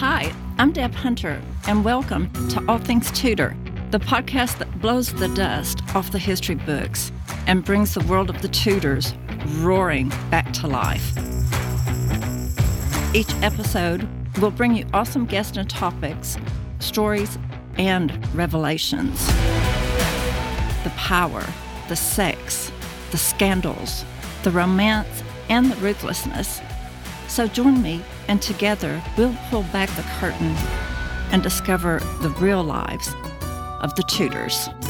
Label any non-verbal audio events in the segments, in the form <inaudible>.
Hi, I'm Deb Hunter, and welcome to All Things Tudor, the podcast that blows the dust off the history books and brings the world of the Tudors roaring back to life. Each episode will bring you awesome guests and topics, stories, and revelations. The power, the sex, the scandals, the romance, and the ruthlessness. So join me, and together we'll pull back the curtain and discover the real lives of the Tudors. I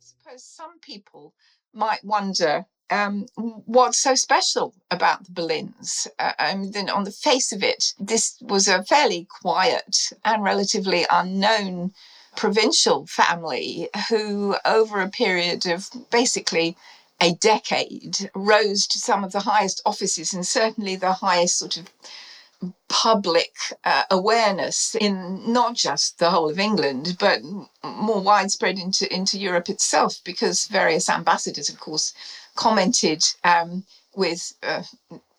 suppose some people might wonder um, what's so special about the Boleyns. Uh, I mean, on the face of it, this was a fairly quiet and relatively unknown provincial family who, over a period of basically a decade, rose to some of the highest offices and certainly the highest sort of public uh, awareness in not just the whole of England, but more widespread into, into Europe itself, because various ambassadors, of course, commented um, with uh,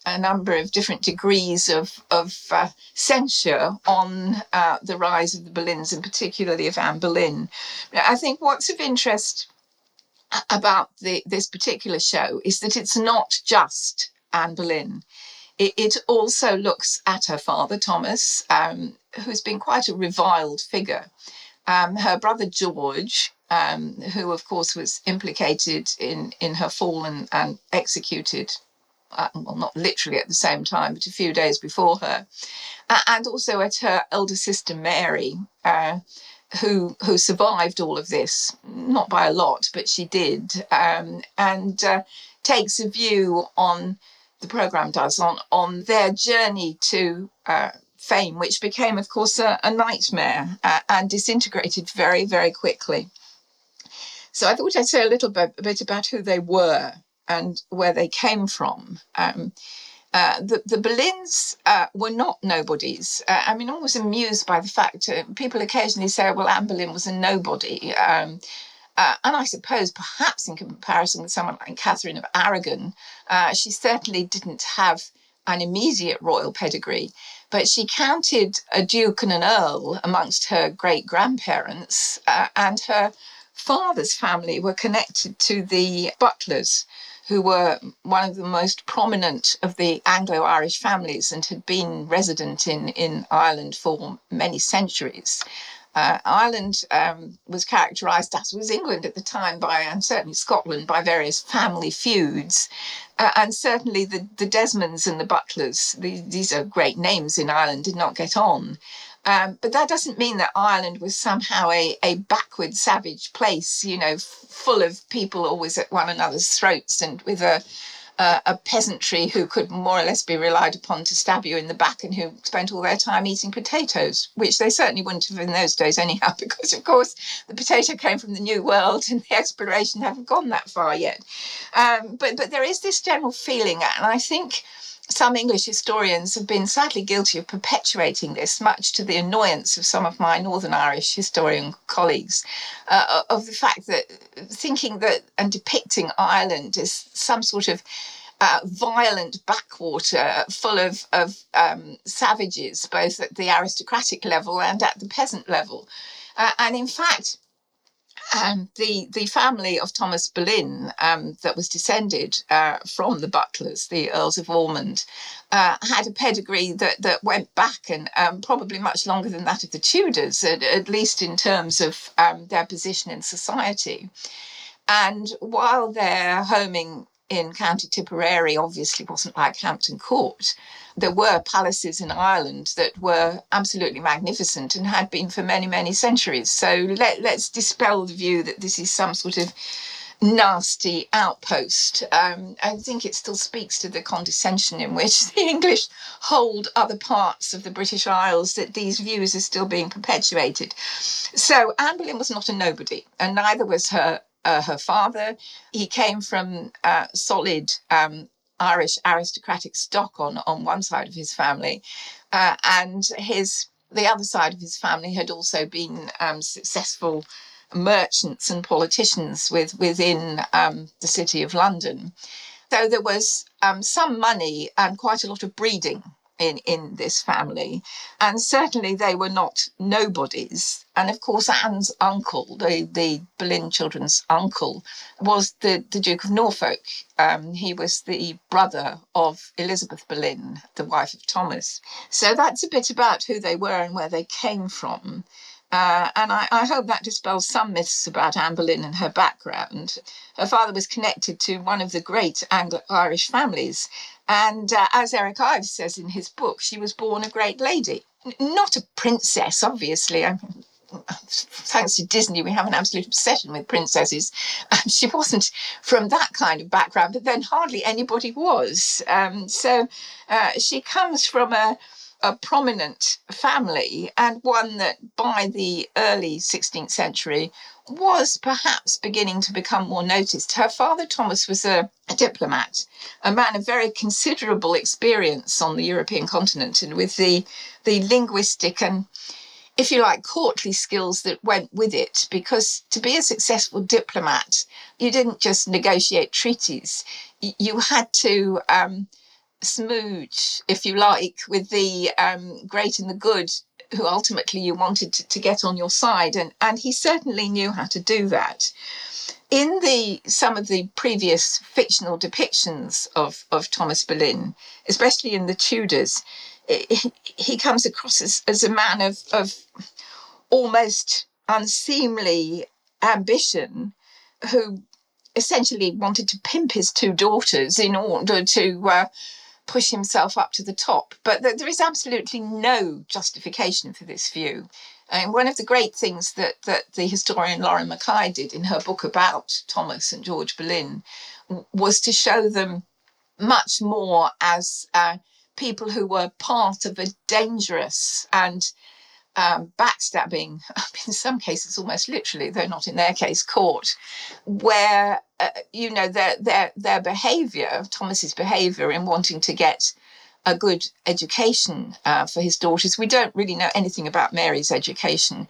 a number of different degrees of, of uh, censure on uh, the rise of the Boleyns and particularly of Anne Boleyn. I think what's of interest about the, this particular show is that it's not just Anne Boleyn. It, it also looks at her father, Thomas, um, who's been quite a reviled figure. Um, her brother George, um, who of course was implicated in, in her fall and, and executed, uh, well, not literally at the same time, but a few days before her, uh, and also at her elder sister Mary, uh, who who survived all of this, not by a lot, but she did, um, and uh, takes a view on the program does on on their journey to uh, fame, which became, of course, a, a nightmare uh, and disintegrated very, very quickly. So I thought I'd say a little bit, a bit about who they were and where they came from. Um, uh, the, the Boleyns uh, were not nobodies. Uh, I mean, I'm always amused by the fact uh, people occasionally say, well, Anne Boleyn was a nobody. Um, uh, and I suppose perhaps in comparison with someone like Catherine of Aragon, uh, she certainly didn't have an immediate royal pedigree, but she counted a duke and an earl amongst her great grandparents, and her father's family were connected to the Butlers who were one of the most prominent of the Anglo Irish families and had been resident in, in Ireland for many centuries. Uh, Ireland um, was characterised, as was England at the time, by, and certainly Scotland, by various family feuds. Uh, and certainly the, the Desmonds and the Butlers, the, these are great names in Ireland, did not get on. Um, but that doesn't mean that Ireland was somehow a, a backward, savage place, you know, full of people always at one another's throats and with a, a, a peasantry who could more or less be relied upon to stab you in the back and who spent all their time eating potatoes, which they certainly wouldn't have in those days anyhow, <laughs> because of course the potato came from the New World and the exploration haven't gone that far yet. Um, but but there is this general feeling, and I think some English historians have been sadly guilty of perpetuating this, much to the annoyance of some of my Northern Irish historian colleagues, uh, of the fact that thinking that and depicting Ireland as some sort of uh, violent backwater full of, of um, savages, both at the aristocratic level and at the peasant level. Uh, and in fact, um, the the family of Thomas Boleyn um, that was descended uh, from the Butlers, the Earls of Ormond, uh, had a pedigree that that went back and um, probably much longer than that of the Tudors, at, at least in terms of um, their position in society. And while they're homing in County Tipperary obviously wasn't like Hampton Court. There were palaces in Ireland that were absolutely magnificent and had been for many, many centuries. So let, let's dispel the view that this is some sort of nasty outpost. Um, I think it still speaks to the condescension in which <laughs> the English hold other parts of the British Isles that these views are still being perpetuated. So Anne Boleyn was not a nobody, and neither was her uh, her father. He came from uh, solid um, Irish aristocratic stock on, on one side of his family, uh, and his the other side of his family had also been um, successful merchants and politicians with, within um, the city of London. So there was um, some money and quite a lot of breeding in, in this family. And certainly they were not nobodies. And of course, Anne's uncle, the, the Boleyn children's uncle, was the, the Duke of Norfolk. Um, he was the brother of Elizabeth Boleyn, the wife of Thomas. So that's a bit about who they were and where they came from. Uh, and I, I, hope that dispels some myths about Anne Boleyn and her background. Her father was connected to one of the great Anglo Irish families. And uh, as Eric Ives says in his book, she was born a great lady. N- not a princess, obviously. I mean, thanks to Disney, we have an absolute obsession with princesses. Um, she wasn't from that kind of background, but then hardly anybody was. Um, so uh, she comes from a a prominent family and one that by the early 16th century was perhaps beginning to become more noticed. Her father, Thomas, was a, a, diplomat, a man of very considerable experience on the European continent and with the, the linguistic and, if you like, courtly skills that went with it. Because to be a successful diplomat, you didn't just negotiate treaties, you had to. Um, smooch, if you like, with the um, great and the good who ultimately you wanted to, to get on your side. And, and he certainly knew how to do that. In the some of the previous fictional depictions of, of Thomas Boleyn, especially in the Tudors, it, he comes across as, as a man of, of almost unseemly ambition who essentially wanted to pimp his two daughters in order to uh, push himself up to the top. But th- there is absolutely no justification for this view. And one of the great things that, that the historian Lauren Mackay did in her book about Thomas and George Boleyn was to show them much more as uh, people who were part of a dangerous and um, backstabbing, <laughs> in some cases almost literally, though not in their case, court, where uh, you know their their their behaviour, Thomas's behaviour in wanting to get a good education uh, for his daughters. We don't really know anything about Mary's education,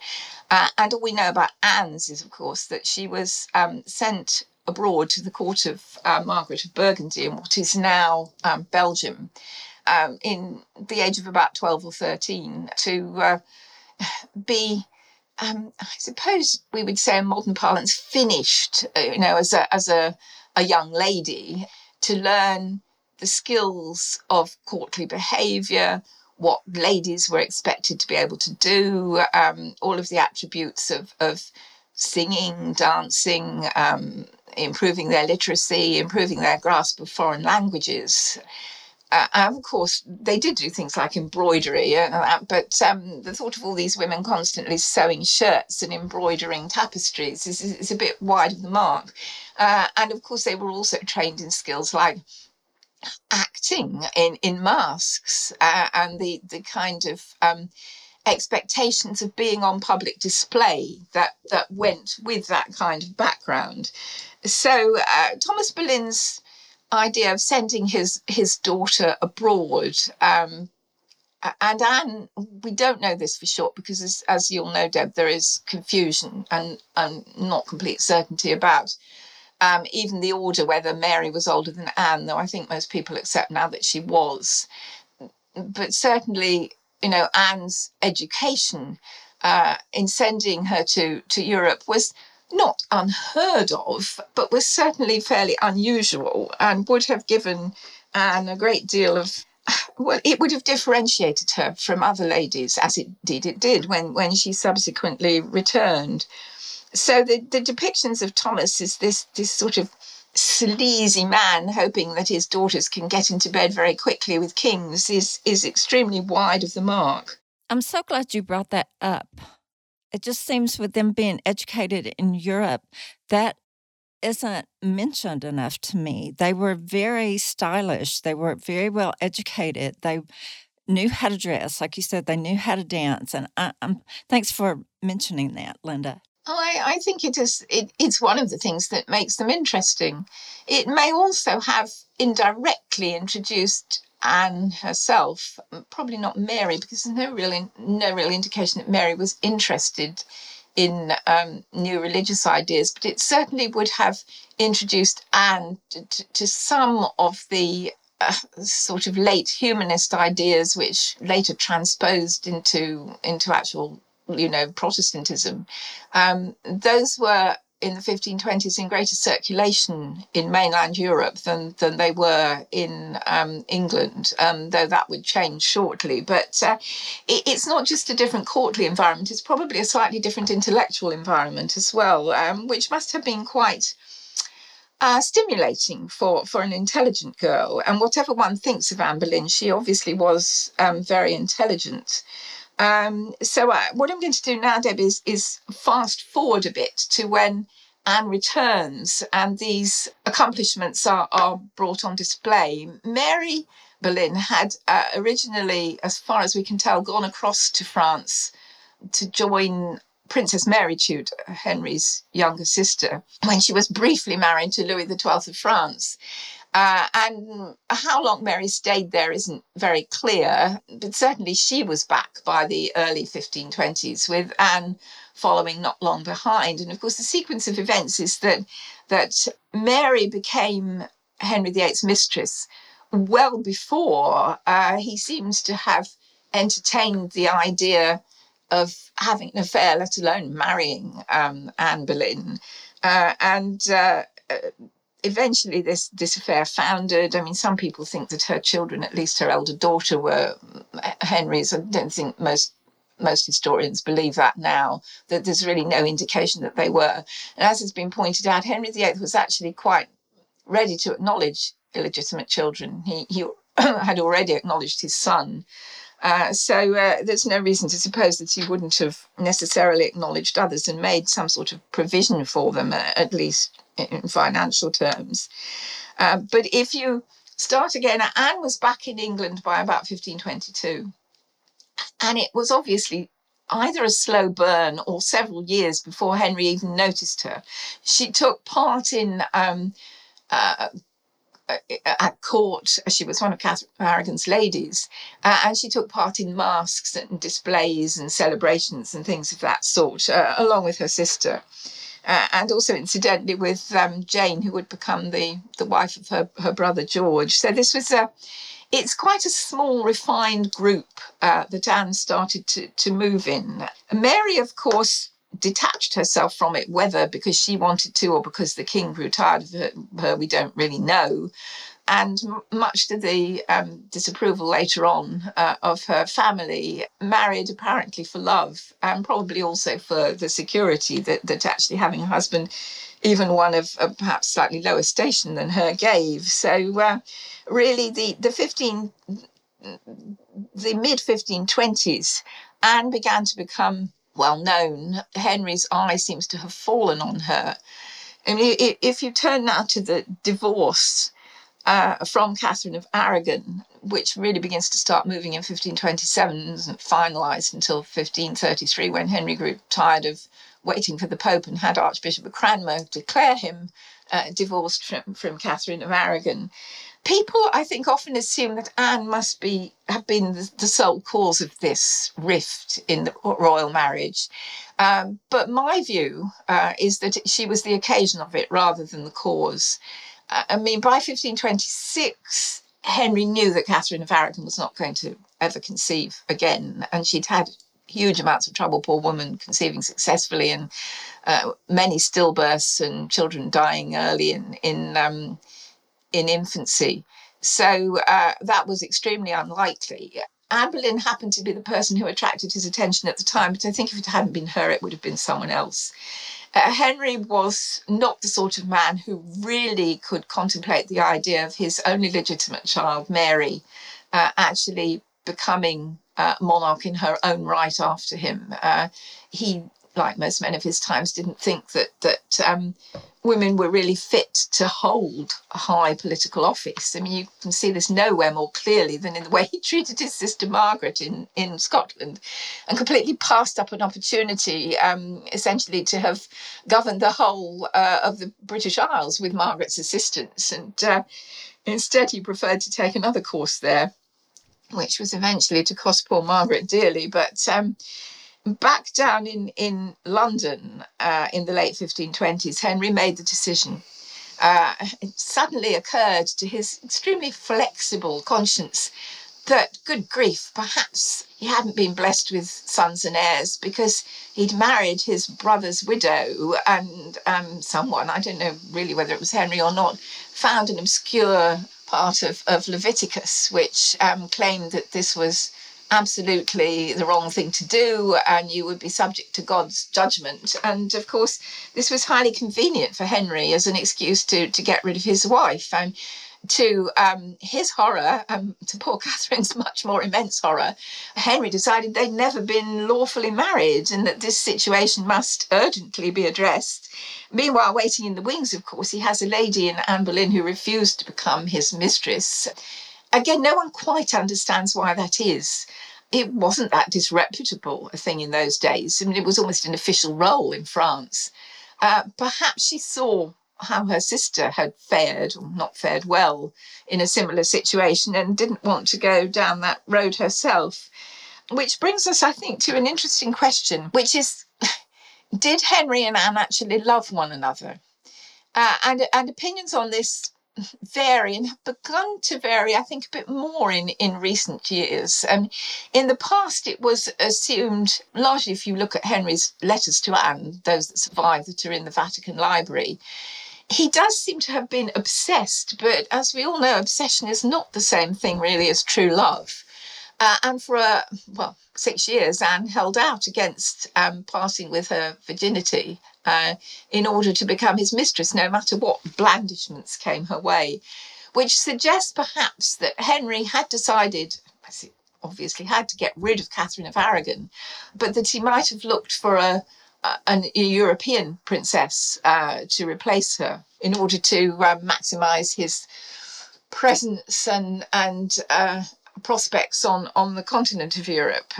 uh, and all we know about Anne's is, of course, that she was um, sent abroad to the court of uh, Margaret of Burgundy in what is now um, Belgium. Um, in the age of about 12 or 13 to uh, <sighs> be um, I suppose we would say in modern parlance, finished, uh, you know, as a, as a, a young lady to learn the skills of courtly behaviour, what ladies were expected to be able to do, um, all of the attributes of, of singing, dancing, um, improving their literacy, improving their grasp of foreign languages uh, of course, they did do things like embroidery, uh, but um, the thought of all these women constantly sewing shirts and embroidering tapestries is, is a bit wide of the mark. Uh, and of course, they were also trained in skills like acting in, in masques uh, and the, the kind of um, expectations of being on public display that, that went with that kind of background. So, uh, Thomas Boleyn's idea of sending his his daughter abroad. Um, and Anne, we don't know this for sure because, as, as you'll know, Deb, there is confusion and, and not complete certainty about um, even the order whether Mary was older than Anne, though I think most people accept now that she was. But certainly, you know, Anne's education uh, in sending her to, to Europe was not unheard of, but was certainly fairly unusual and would have given Anne a great deal of well, it would have differentiated her from other ladies, as it did it did when, when she subsequently returned. So the, the depictions of Thomas is this this sort of sleazy man hoping that his daughters can get into bed very quickly with kings is is extremely wide of the mark. I'm so glad you brought that up it just seems with them being educated in Europe, that isn't mentioned enough to me. They were very stylish, they were very well educated. They knew how to dress, like you said, they knew how to dance. And I, am thanks for mentioning that, Linda. Oh, I, I think it is it, it's one of the things that makes them interesting. It may also have indirectly introduced Anne herself, probably not Mary, because there's no real in, no real indication that Mary was interested in um, new religious ideas, but it certainly would have introduced Anne to, to some of the uh, sort of late humanist ideas, which later transposed into into actual, you know, Protestantism. Um, those were in the 1520s in greater circulation in mainland Europe than, than they were in um, England, um, though that would change shortly. But uh, it, it's not just a different courtly environment, it's probably a slightly different intellectual environment as well, um, which must have been quite. Uh, stimulating for, for an intelligent girl. And whatever one thinks of Anne Boleyn, she obviously was um, very intelligent. Um, so uh, what I'm going to do now, Deb, is, is fast forward a bit to when Anne returns and these accomplishments are, are brought on display. Mary Boleyn had uh, originally, as far as we can tell, gone across to France to join Princess Mary Tudor, Henry's younger sister, when she was briefly married to Louis XII of France. Uh, and how long Mary stayed there isn't very clear, but certainly she was back by the early 1520s, with Anne following not long behind. And of course, the sequence of events is that that Mary became Henry VIII's mistress well before uh, he seems to have entertained the idea of having an affair, let alone marrying um, Anne Boleyn. Uh, and uh, eventually this this affair foundered. I mean, some people think that her children, at least her elder daughter, were uh, Henry's. I don't think most most historians believe that now. That there's really no indication that they were. And as has been pointed out, Henry VIII was actually quite ready to acknowledge illegitimate children. He he <clears throat> had already acknowledged his son. Uh, so uh, there's no reason to suppose that he wouldn't have necessarily acknowledged others and made some sort of provision for them, uh, at least in financial terms. Uh, but if you start again, Anne was back in England by about 1522. And it was obviously either a slow burn or several years before Henry even noticed her. She took part in um, uh, at court. She was one of Catherine Aragon's ladies, uh, and she took part in masques and displays and celebrations and things of that sort, uh, along with her sister uh, and also incidentally with um, Jane, who would become the the wife of her her brother George. So this was a it's quite a small, refined group uh, that Anne started to, to move in. Mary, of course, detached herself from it, whether because she wanted to or because the king grew tired of her, we don't really know and much to the um, disapproval later on uh, of her family, married apparently for love and probably also for the security that, that actually having a husband, even one of uh, perhaps slightly lower station than her, gave. So, uh, really, the, the 15, the mid 1520s, Anne began to become well known. Henry's eye seems to have fallen on her. I mean, if you turn now to the divorce, uh, from Catherine of Aragon, which really begins to start moving in 1527 and isn't finalised until 1533 when Henry grew tired of waiting for the Pope and had Archbishop of Cranmer declare him uh, divorced from, from Catherine of Aragon. People, I think, often assume that Anne must be have been the, sole cause of this rift in the royal marriage. Um, but my view uh, is that she was the occasion of it rather than the cause. I mean, by 1526, Henry knew that Catherine of Aragon was not going to ever conceive again, and she'd had huge amounts of trouble, poor woman, conceiving successfully, and uh, many stillbirths and children dying early in in um, in infancy. So uh, that was extremely unlikely. Anne Boleyn happened to be the person who attracted his attention at the time, but I think if it hadn't been her, it would have been someone else. Uh, Henry was not the sort of man who really could contemplate the idea of his only legitimate child, Mary, uh, actually becoming uh, monarch in her own right after him. Uh, he, like most men of his times, didn't think that that um, women were really fit to hold a high political office. I mean, you can see this nowhere more clearly than in the way <laughs> he treated his sister Margaret in, in Scotland and completely passed up an opportunity, um, essentially, to have governed the whole uh, of the British Isles with Margaret's assistance. And uh, instead, he preferred to take another course there, which was eventually to cost poor Margaret dearly. But um, back down in, in London uh, in the late 1520s, Henry made the decision. Uh, it suddenly occurred to his extremely flexible conscience that, good grief, perhaps he hadn't been blessed with sons and heirs because he'd married his brother's widow and um, someone, I don't know really whether it was Henry or not, found an obscure part of, of Leviticus which um, claimed that this was absolutely the wrong thing to do and you would be subject to God's judgment. And of course, this was highly convenient for Henry as an excuse to, to get rid of his wife. And to um, his horror, um, to poor <laughs> Catherine's much more immense horror, Henry decided they'd never been lawfully married and that this situation must urgently be addressed. Meanwhile, waiting in the wings, of course, he has a lady in Anne Boleyn who refused to become his mistress. Again, no one quite understands why that is. It wasn't that disreputable a thing in those days. I mean, it was almost an official role in France. Uh, perhaps she saw how her sister had fared, or not fared well, in a similar situation and didn't want to go down that road herself. Which brings us, I think, to an interesting question, which is <laughs> did Henry and Anne actually love one another? Uh, and, and opinions on this vary and have begun to vary, I think, a bit more in, in recent years. And in the past, it was assumed, largely if you look at Henry's letters to Anne, those that survive that are in the Vatican Library, he does seem to have been obsessed, but as we all know, obsession is not the same thing really as true love. Uh, and for a, well, six years, Anne held out against um, parting with her virginity uh, in order to become his mistress, no matter what blandishments came her way, which suggests perhaps that Henry had decided, as he obviously had to get rid of Catherine of Aragon, but that he might have looked for a, a an European princess uh, to replace her in order to uh, maximize his presence and and uh, prospects on on the continent of Europe.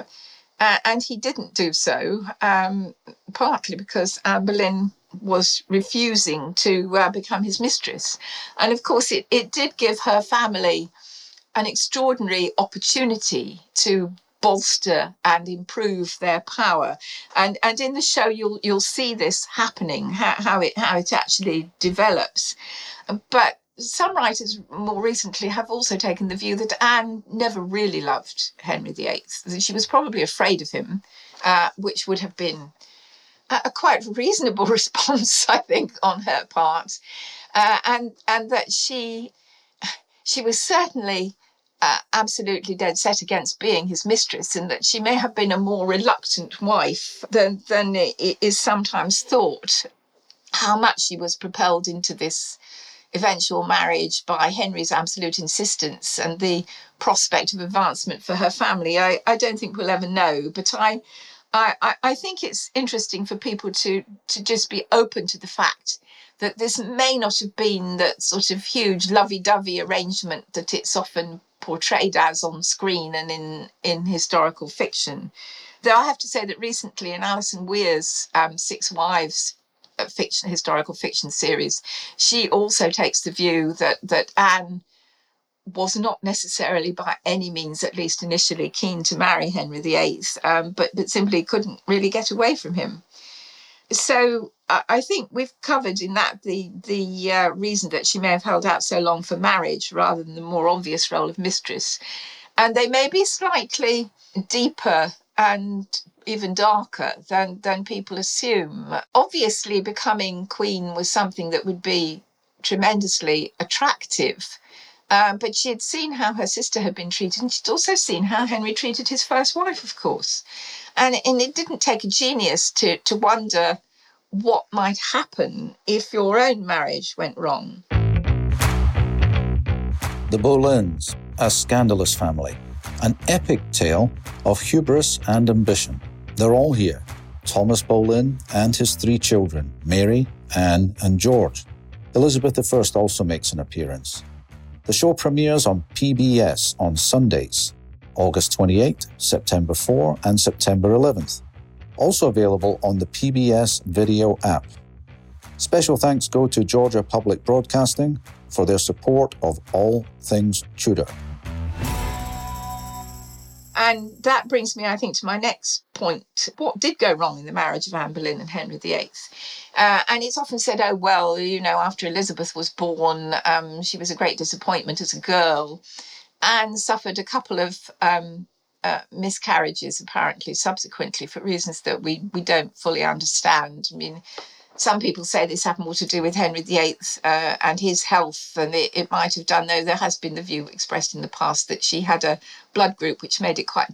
Uh, and he didn't do so, um, partly because Anne Boleyn was refusing to uh, become his mistress. And of course, it, it did give her family an extraordinary opportunity to bolster and improve their power. And and in the show you'll you'll see this happening, how, how it how it actually develops. But some writers more recently have also taken the view that Anne never really loved Henry VIII. She was probably afraid of him, uh, which would have been a, a, quite reasonable <laughs> response, I think, on her part, uh, and and that she she was certainly. Uh, absolutely dead set against being his mistress, and that she may have been a more reluctant wife than than is sometimes thought. How much she was propelled into this eventual marriage by Henry's absolute insistence and the prospect of advancement for her family, I, I don't think we'll ever know. But I, I, I think it's interesting for people to, to just be open to the fact that this may not have been that sort of huge lovey-dovey arrangement that it's often portrayed as on screen and in, in historical fiction. Though I have to say that recently in Alison Weir's um, Six Wives fiction, historical fiction series, she also takes the view that that Anne was not necessarily by any means, at least initially, keen to marry Henry VIII, um, but but simply couldn't really get away from him. So I think we've covered in that the the uh, reason that she may have held out so long for marriage rather than the more obvious role of mistress, and they may be slightly deeper and even darker than than people assume. Obviously, becoming queen was something that would be tremendously attractive. Um, but she had seen how her sister had been treated, and she'd also seen how Henry treated his first wife, of course. And, and it didn't take a genius to, to wonder what might happen if your own marriage went wrong. The Boleyns, a scandalous family, an epic tale of hubris and ambition. They're all here Thomas Boleyn and his three children, Mary, Anne, and George. Elizabeth I also makes an appearance. The show premieres on PBS on Sundays, August 28, September 4, and September 11th. Also available on the PBS video app. Special thanks go to Georgia Public Broadcasting for their support of all things Tudor. And that brings me, I think, to my next point. What did go wrong in the marriage of Anne Boleyn and Henry VIII? Uh, and it's often said, oh, well, you know, after Elizabeth was born, um, she was a great disappointment as a girl and suffered a couple of um, uh, miscarriages, apparently, subsequently, for reasons that we, we don't fully understand. I mean, some people say this had more to do with Henry VIII uh, and his health than it, it might have done, though there has been the view expressed in the past that she had a blood group which made it quite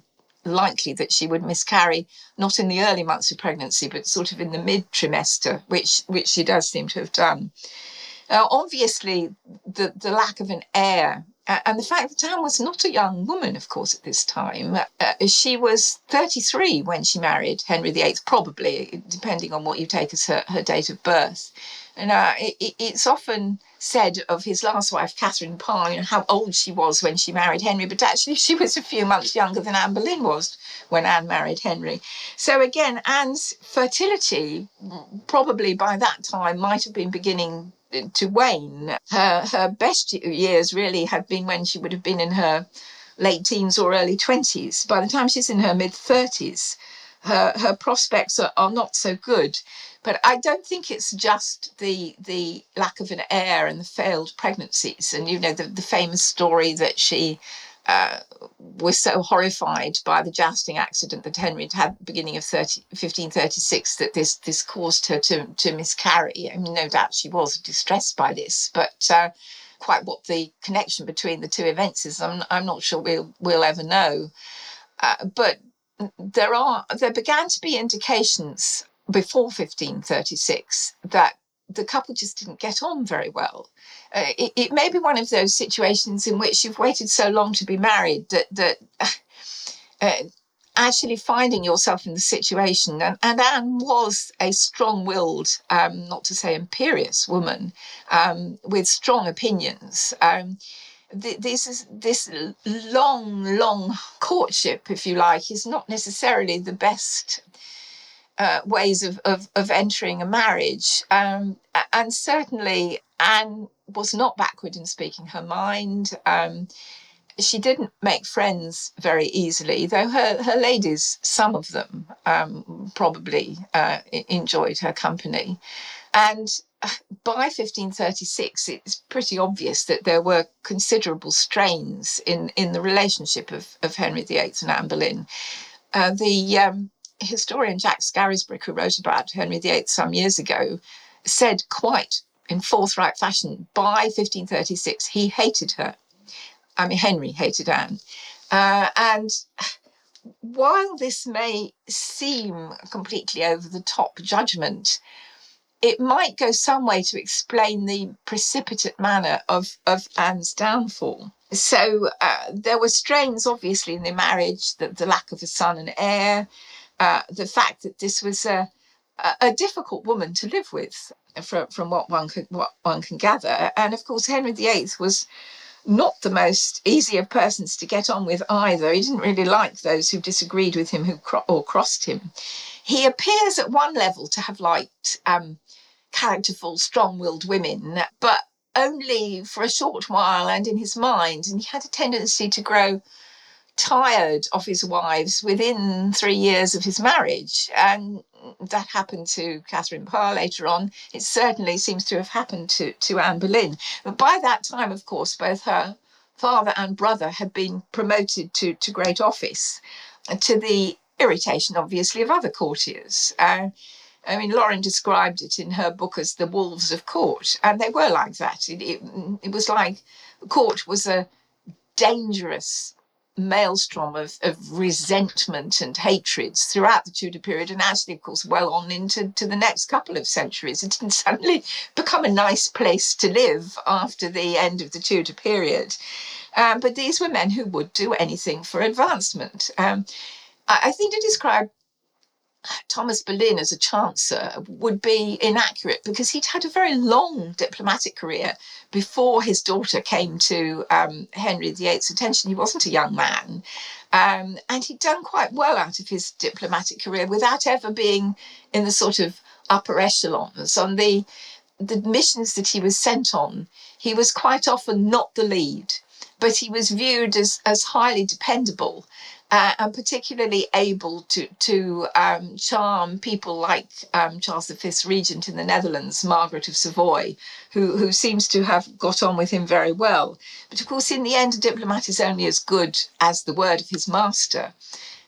likely that she would miscarry not in the early months of pregnancy but sort of in the mid trimester which which she does seem to have done. Uh, obviously the the lack of an heir uh, and the fact that Anne was not a young woman, of course, at this time. Uh, she was 33 when she married Henry VIII, probably, depending on what you take as her, her date of birth. And uh, it, it's often said of his last wife, Catherine Parr, you know, how old she was when she married Henry, but actually she was a few months younger than Anne Boleyn was when Anne married Henry. So again, Anne's fertility probably by that time might have been beginning to wane. Her her best years really have been when she would have been in her late teens or early twenties. By the time she's in her mid thirties, her her prospects are, are not so good. But I don't think it's just the the lack of an heir and the failed pregnancies. And you know the, the famous story that she uh, was so horrified by the jousting accident that Henry had had beginning of 30, 1536 that this this caused her to, to miscarry. I mean, no doubt she was distressed by this, but uh, quite what the connection between the two events is, I'm, I'm not sure we'll, we'll ever know. Uh, but there are there began to be indications before 1536 that the couple just didn't get on very well. Uh, it, it, may be one of those situations in which you've waited so long to be married that that <sighs> uh, actually finding yourself in the situation and, and Anne was a strong-willed, um, not to say imperious woman um, with strong opinions. Um, this is this long, long courtship, if you like, is not necessarily the best uh, ways of, of, of entering a marriage. Um, and certainly, Anne was not backward in speaking her mind. Um, she didn't make friends very easily, though her, her ladies, some of them, um, probably uh, enjoyed her company. And uh, by 1536, it's pretty obvious that there were considerable strains in, in the relationship of, of Henry VIII and Anne Boleyn. Uh, the um, historian Jack Scarisbrick, who wrote about Henry VIII some years ago, said quite in forthright fashion by 1536 he hated her. I mean, Henry hated Anne. Uh, and while this may seem completely over the top judgment, it might go some way to explain the precipitate manner of, of Anne's downfall. So uh, there were strains, obviously, in the marriage, the, the lack of a son and heir, uh, the fact that this was a, a difficult woman to live with, from, from what one could what one can gather. And of course, Henry VIII was not the most easy of persons to get on with either. He didn't really like those who disagreed with him who cro- or crossed him. He appears at one level to have liked um, characterful, strong-willed women, but only for a short while and in his mind. And he had a tendency to grow tired of his wives within three years of his marriage. And that happened to Catherine Parr later on. It certainly seems to have happened to, to Anne Boleyn. But by that time, of course, both her father and brother had been promoted to, to great office, to the irritation, obviously, of other courtiers. Uh, I mean, Lauren described it in her book as the wolves of court, and they were like that. It, it, it was like court was a dangerous maelstrom of, of resentment and hatreds throughout the Tudor period, and actually, of course, well on into to the next couple of centuries. It didn't <laughs> suddenly become a nice place to live after the end of the Tudor period. Um, but these were men who would do anything for advancement. Um, I, I think to describe Thomas Boleyn as a chancellor would be inaccurate because he'd had a very long diplomatic career before his daughter came to um, Henry VIII's attention. He wasn't a young man. Um, and he'd done quite well out of his diplomatic career without ever being in the sort of upper echelons. On the, the missions that he was sent on, he was quite often not the lead, but he was viewed as, as highly dependable uh, and particularly able to to um, charm people like um, Charles V's regent in the Netherlands, Margaret of Savoy, who who seems to have got on with him very well. But of course, in the end, a diplomat is only as good as the word of his master.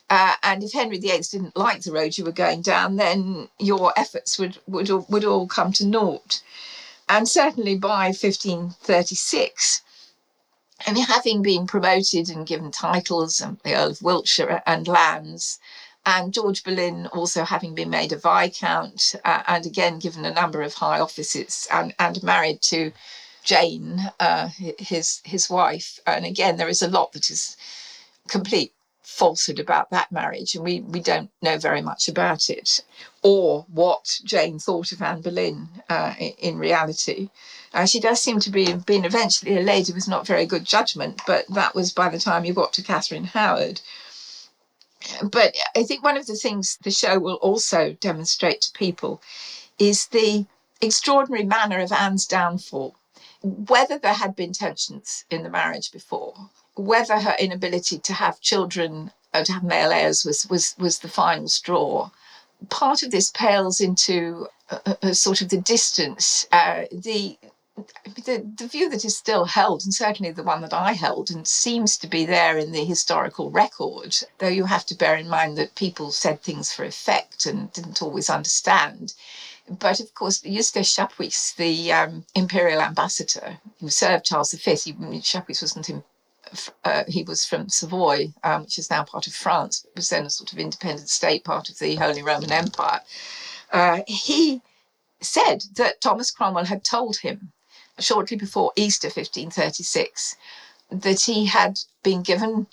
Uh, and if Henry VIII didn't like the road you were going down, then your efforts would would would all come to naught. And certainly by 1536 and having been promoted and given titles, and the Earl of Wiltshire and lands, and George Boleyn also having been made a Viscount uh, and again given a number of high offices and, and married to Jane, uh, his his wife. And again, there is a lot that is complete falsehood about that marriage, and we, we don't know very much about it or what Jane thought of Anne Boleyn uh, in, in reality. Uh, she does seem to be being eventually a lady with not very good judgment, but that was by the time you got to Catherine Howard. But I think one of the things the show will also demonstrate to people is the extraordinary manner of Anne's downfall. Whether there had been tensions in the marriage before, whether her inability to have children, or to have male heirs, was, was, was the final straw, part of this pales into a, a sort of the distance, uh, the the, the view that is still held, and certainly the one that I held, and seems to be there in the historical record, though you have to bear in mind that people said things for effect and didn't always understand. But of course, Eustace Chapuis, the um, imperial ambassador who served Charles V, Chapuis wasn't in, uh, he was from Savoy, um, which is now part of France, but was then a sort of independent state, part of the Holy Roman Empire. Uh, he said that Thomas Cromwell had told him shortly before Easter 1536 that he had been given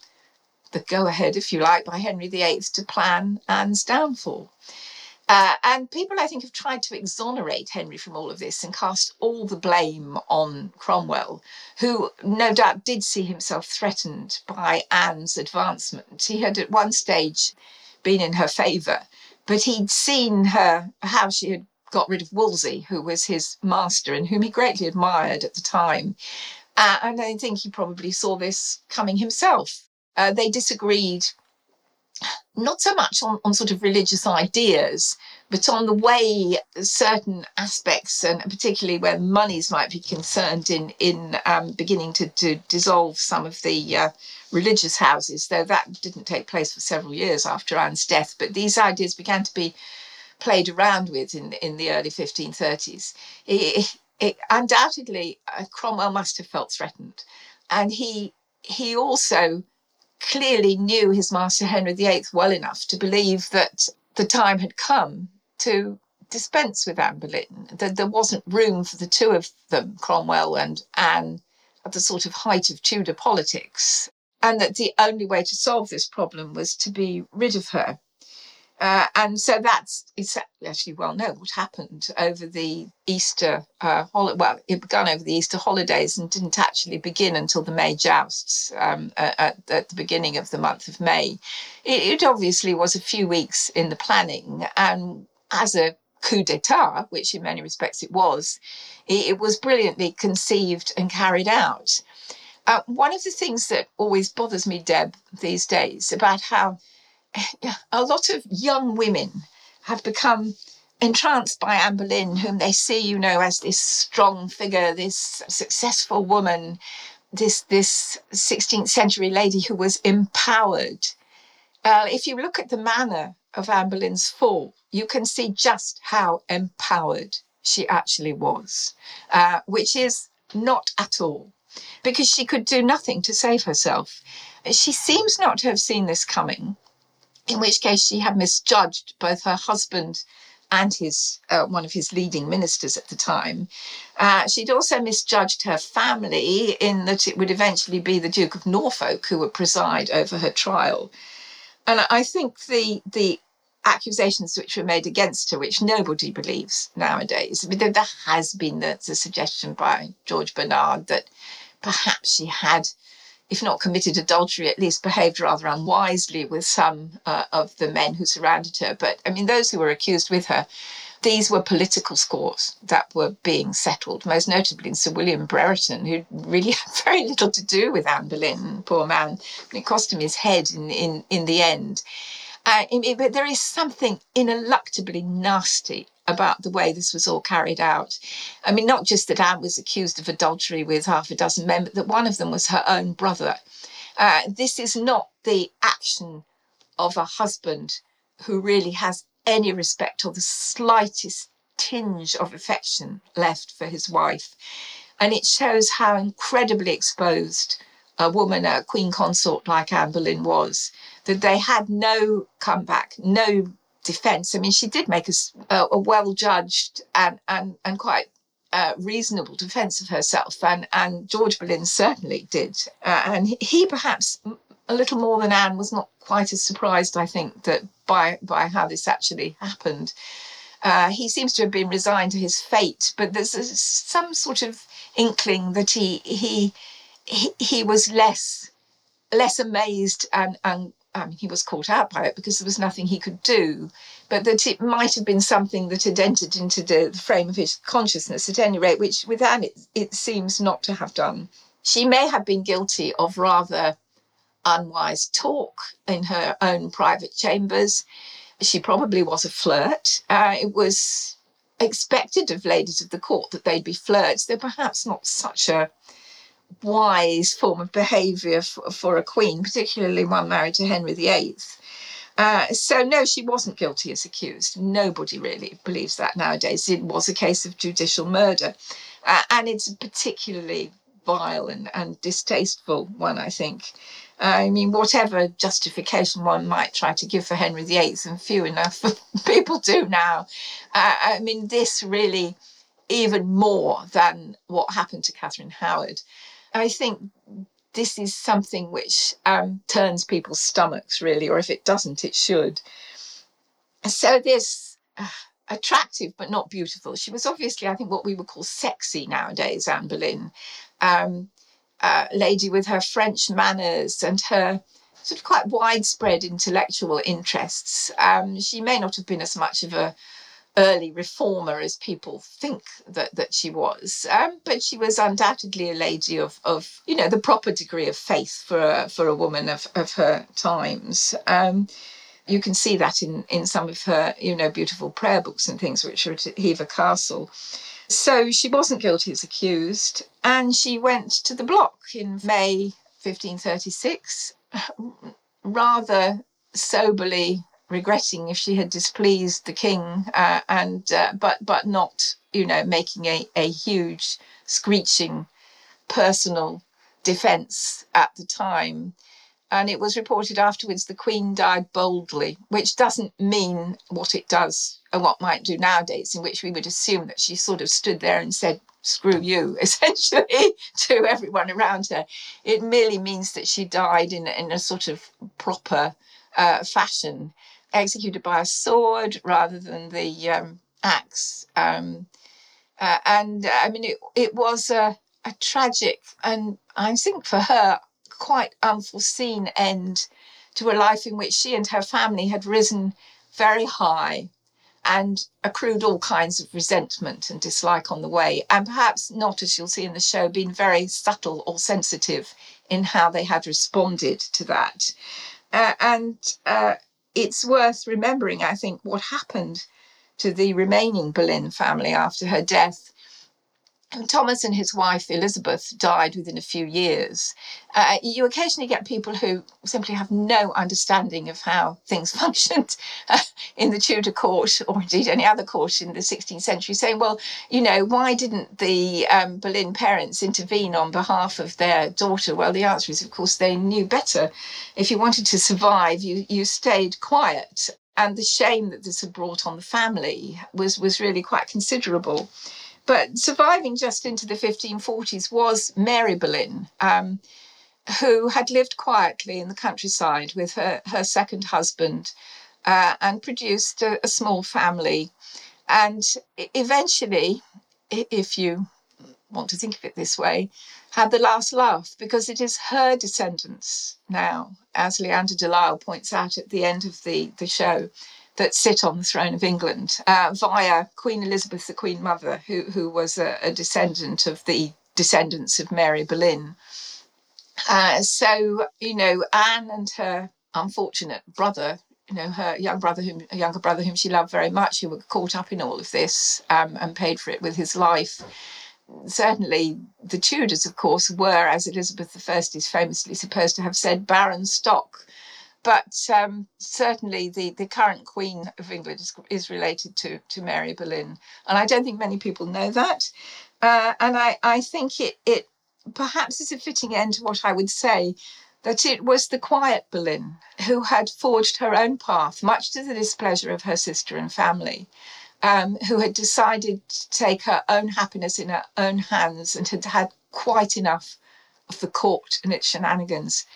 the go ahead, if you like, by Henry VIII to plan Anne's downfall. Uh, and people, I think, have tried to exonerate Henry from all of this and cast all the blame on Cromwell, who no doubt did see himself threatened by Anne's advancement. He had at one stage been in her favour, but he'd seen her, how she had got rid of Wolsey, who was his master and whom he greatly admired at the time. Uh, and I think he probably saw this coming himself. Uh, they disagreed not so much on, on sort of religious ideas, but on the way certain aspects, and particularly where monies might be concerned in in um, beginning to, to dissolve some of the uh, religious houses, though that didn't take place for several years after Anne's death. But these ideas began to be played around with in, in the early 1530s. It, it, undoubtedly, uh, Cromwell must have felt threatened. And he, he also clearly knew his master Henry VIII well enough to believe that the time had come to dispense with Anne Boleyn, that there wasn't room for the two of them, Cromwell and Anne, at the sort of height of Tudor politics, and that the only way to solve this problem was to be rid of her. Uh, and so that's exactly actually well known what happened over the Easter uh, holiday. Well, it began over the Easter holidays and didn't actually begin until the May jousts um, at, at, the beginning of the month of May. It, it, obviously was a few weeks in the planning, and as a coup d'etat, which in many respects it was, it, it was brilliantly conceived and carried out. Uh, one of the things that always bothers me, Deb, these days about how <laughs> a lot of young women have become entranced by Anne Boleyn, whom they see, you know, as this strong figure, this successful woman, this this 16th century lady who was empowered. Uh, if you look at the manner of Anne Boleyn's fall, you can see just how empowered she actually was, uh, which is not at all, because she could do nothing to save herself. She seems not to have seen this coming in which case she had misjudged both her husband and his uh, one of his leading ministers at the time. Uh, she'd also misjudged her family in that it would eventually be the Duke of Norfolk who would preside over her trial. And I think the the accusations which were made against her, which nobody believes nowadays, I mean, there, has been the, the suggestion by George Bernard that perhaps she had if not committed adultery, at least behaved rather unwisely with some uh, of the men who surrounded her. But I mean, those who were accused with her these were political scores that were being settled, most notably in Sir William Brereton, who really <laughs> had very little to do with Anne Boleyn, poor man. It cost him his head in, in, in the end. Uh, but there is something ineluctably nasty about the way this was all carried out. I mean, not just that Anne was accused of adultery with half a dozen men, but that one of them was her own brother. Uh, this is not the action of a husband who really has any respect or the slightest tinge of affection left for his wife. And it shows how incredibly exposed a woman, a queen consort like Anne Boleyn was, that they had no comeback, no defense. I mean, she did make a, a well judged and, and, and quite uh, reasonable defense of herself, and, and George Boleyn certainly did. Uh, and he, perhaps a little more than Anne was not quite as surprised, I think, that by by how this actually happened. Uh, he seems to have been resigned to his fate, but there's a, some sort of inkling that he he he, he was less less amazed and and Mean, he was caught out by it because there was nothing he could do, but that it might have been something that had entered into the, frame of his consciousness at any rate, which with Anne it, it seems not to have done. She may have been guilty of rather unwise talk in her own private chambers. She probably was a flirt. Uh, it was expected of ladies of the court that they'd be flirts. They're perhaps not such a wise form of behaviour for, for, a queen, particularly one married to Henry VIII. Uh, so, no, she wasn't guilty as accused. Nobody really believes that nowadays. It was a case of judicial murder. Uh, and it's a particularly vile and, and distasteful one, I think. I mean, whatever justification one might try to give for Henry VIII, and few enough <laughs> people do now. Uh, I mean, this really, even more than what happened to Catherine Howard, I think this is something which um, turns people's stomachs, really, or if it doesn't, it should. So, this uh, attractive but not beautiful, she was obviously, I think, what we would call sexy nowadays, Anne Boleyn. Um, uh, lady with her French manners and her sort of quite widespread intellectual interests. Um, she may not have been as much of a early reformer as people think that, that she was. Um, but she was undoubtedly a lady of, of, you know, the proper degree of faith for a, for a woman of, of her times. Um, you can see that in, in some of her, you know, beautiful prayer books and things, which are at Hever Castle. So she wasn't guilty as accused, and she went to the block in May 1536, rather soberly regretting if she had displeased the king, uh, and uh, but but not you know making a, a huge screeching personal defence at the time. And it was reported afterwards the Queen died boldly, which doesn't mean what it does and what might do nowadays, in which we would assume that she sort of stood there and said, screw you, <laughs> essentially, to everyone around her. It merely means that she died in, in a sort of proper uh, fashion executed by a sword rather than the um, axe. Um, uh, and uh, I mean, it, it was a, a tragic and I think for her quite unforeseen end to a life in which she and her family had risen very high and accrued all kinds of resentment and dislike on the way, and perhaps not, as you'll see in the show, been very subtle or sensitive in how they had responded to that. Uh, and uh, it's worth remembering, I think, what happened to the remaining Boleyn family after her death. Thomas and his wife Elizabeth died within a few years. Uh, you occasionally get people who simply have no understanding of how things <laughs> functioned uh, in the Tudor court or indeed any other court in the 16th century, saying, well, you know, why didn't the um, Boleyn parents intervene on behalf of their daughter? Well, the answer is, of course, they knew better. If you wanted to survive, you, you stayed quiet. And the shame that this had brought on the family was, was really quite considerable. But surviving just into the 1540s was Mary Boleyn, um, who had lived quietly in the countryside with her, her second husband uh, and produced a, a small family. And eventually, if you want to think of it this way, had the last laugh because it is her descendants now, as Leanda de Lisle points out at the end of the, the show, that sit on the throne of England uh, via Queen Elizabeth, the Queen Mother, who, who was a, a descendant of the descendants of Mary Boleyn. Uh, so, you know, Anne and her unfortunate brother, you know, her young brother, whom a younger brother whom she loved very much, who were caught up in all of this um, and paid for it with his life. Certainly, the Tudors, of course, were, as Elizabeth I is famously supposed to have said, barren stock. But um, certainly, the, the current Queen of England is, is related to, to Mary Boleyn. And I don't think many people know that. Uh, and I, I think it, it perhaps is a fitting end to what I would say that it was the quiet Boleyn who had forged her own path, much to the displeasure of her sister and family, um, who had decided to take her own happiness in her own hands and had had quite enough of the court and its shenanigans,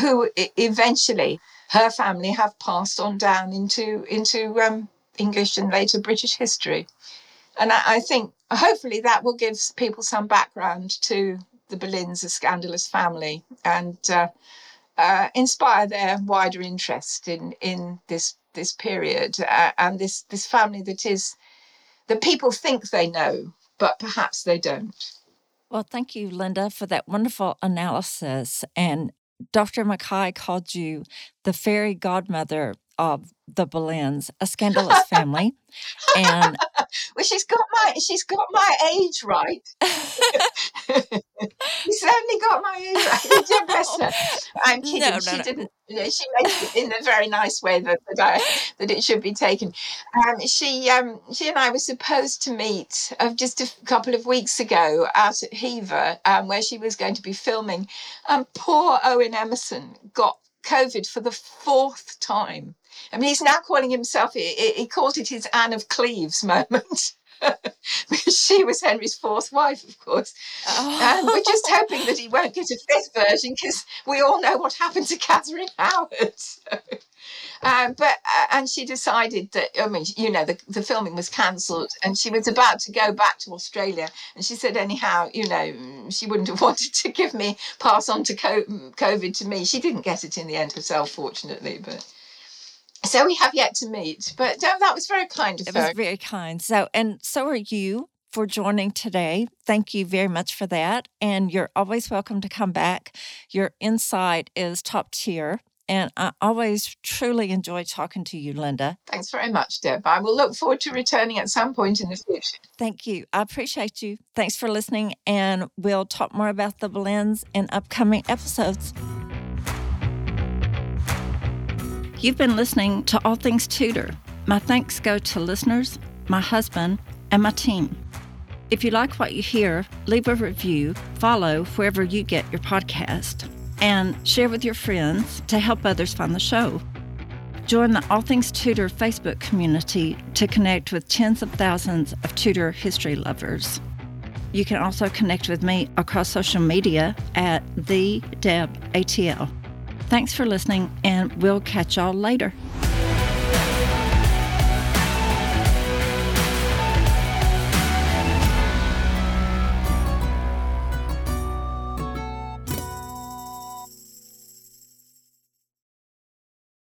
who eventually her family have passed on down into into um, English and later British history. And I, I think hopefully that will give people some background to the Boleyns, a scandalous family, and uh, uh, inspire their wider interest in in this this period uh, and this this family that is that people think they know, but perhaps they don't. Well, thank you, Linda, for that wonderful analysis. And Dr. Mackay called you the fairy godmother of the Boleyns, a scandalous family. and <laughs> well, she's got my she's got my age right. <laughs> she's only got my age right. Bless her. I'm <laughs> kidding. No, no, she no. didn't. You know, she made it in a very nice way that that, I, that it should be taken. Um, she um, she and I were supposed to meet uh, just a couple of weeks ago out at Hever, um, where she was going to be filming. And poor Owen Emmerson got COVID for the fourth time. I mean, he's now calling himself, he, he calls it his Anne of Cleves moment. because <laughs> she was Henry's fourth wife, of course. Oh. And we're just hoping that he won't get a fifth version because we all know what happened to Catherine Howard. So, <laughs> um, but uh, and she decided that I mean, you know, the, the filming was cancelled, and she was about to go back to Australia. And she said, anyhow, you know, she wouldn't have <laughs> wanted to give me pass on to COVID to me. She didn't get it in the end herself, fortunately, but. So we have yet to meet, but that was very kind of it her. It was very kind. So, and so are you for joining today. Thank you very much for that. And you're always welcome to come back. Your insight is top tier. And I always truly enjoy talking to you, Linda. Thanks very much, Deb. I will look forward to returning at some point in the future. Thank you. I appreciate you. Thanks for listening. And we'll talk more about the Boleyns in upcoming episodes. You've been listening to All Things Tudor. My thanks go to listeners, my husband, and my team. If you like what you hear, leave a review, follow wherever you get your podcast, and share with your friends to help others find the show. Join the All Things Tudor Facebook community to connect with tens of thousands of Tudor history lovers. You can also connect with me across social media at the Deb ATL. Thanks for listening, and we'll catch y'all later.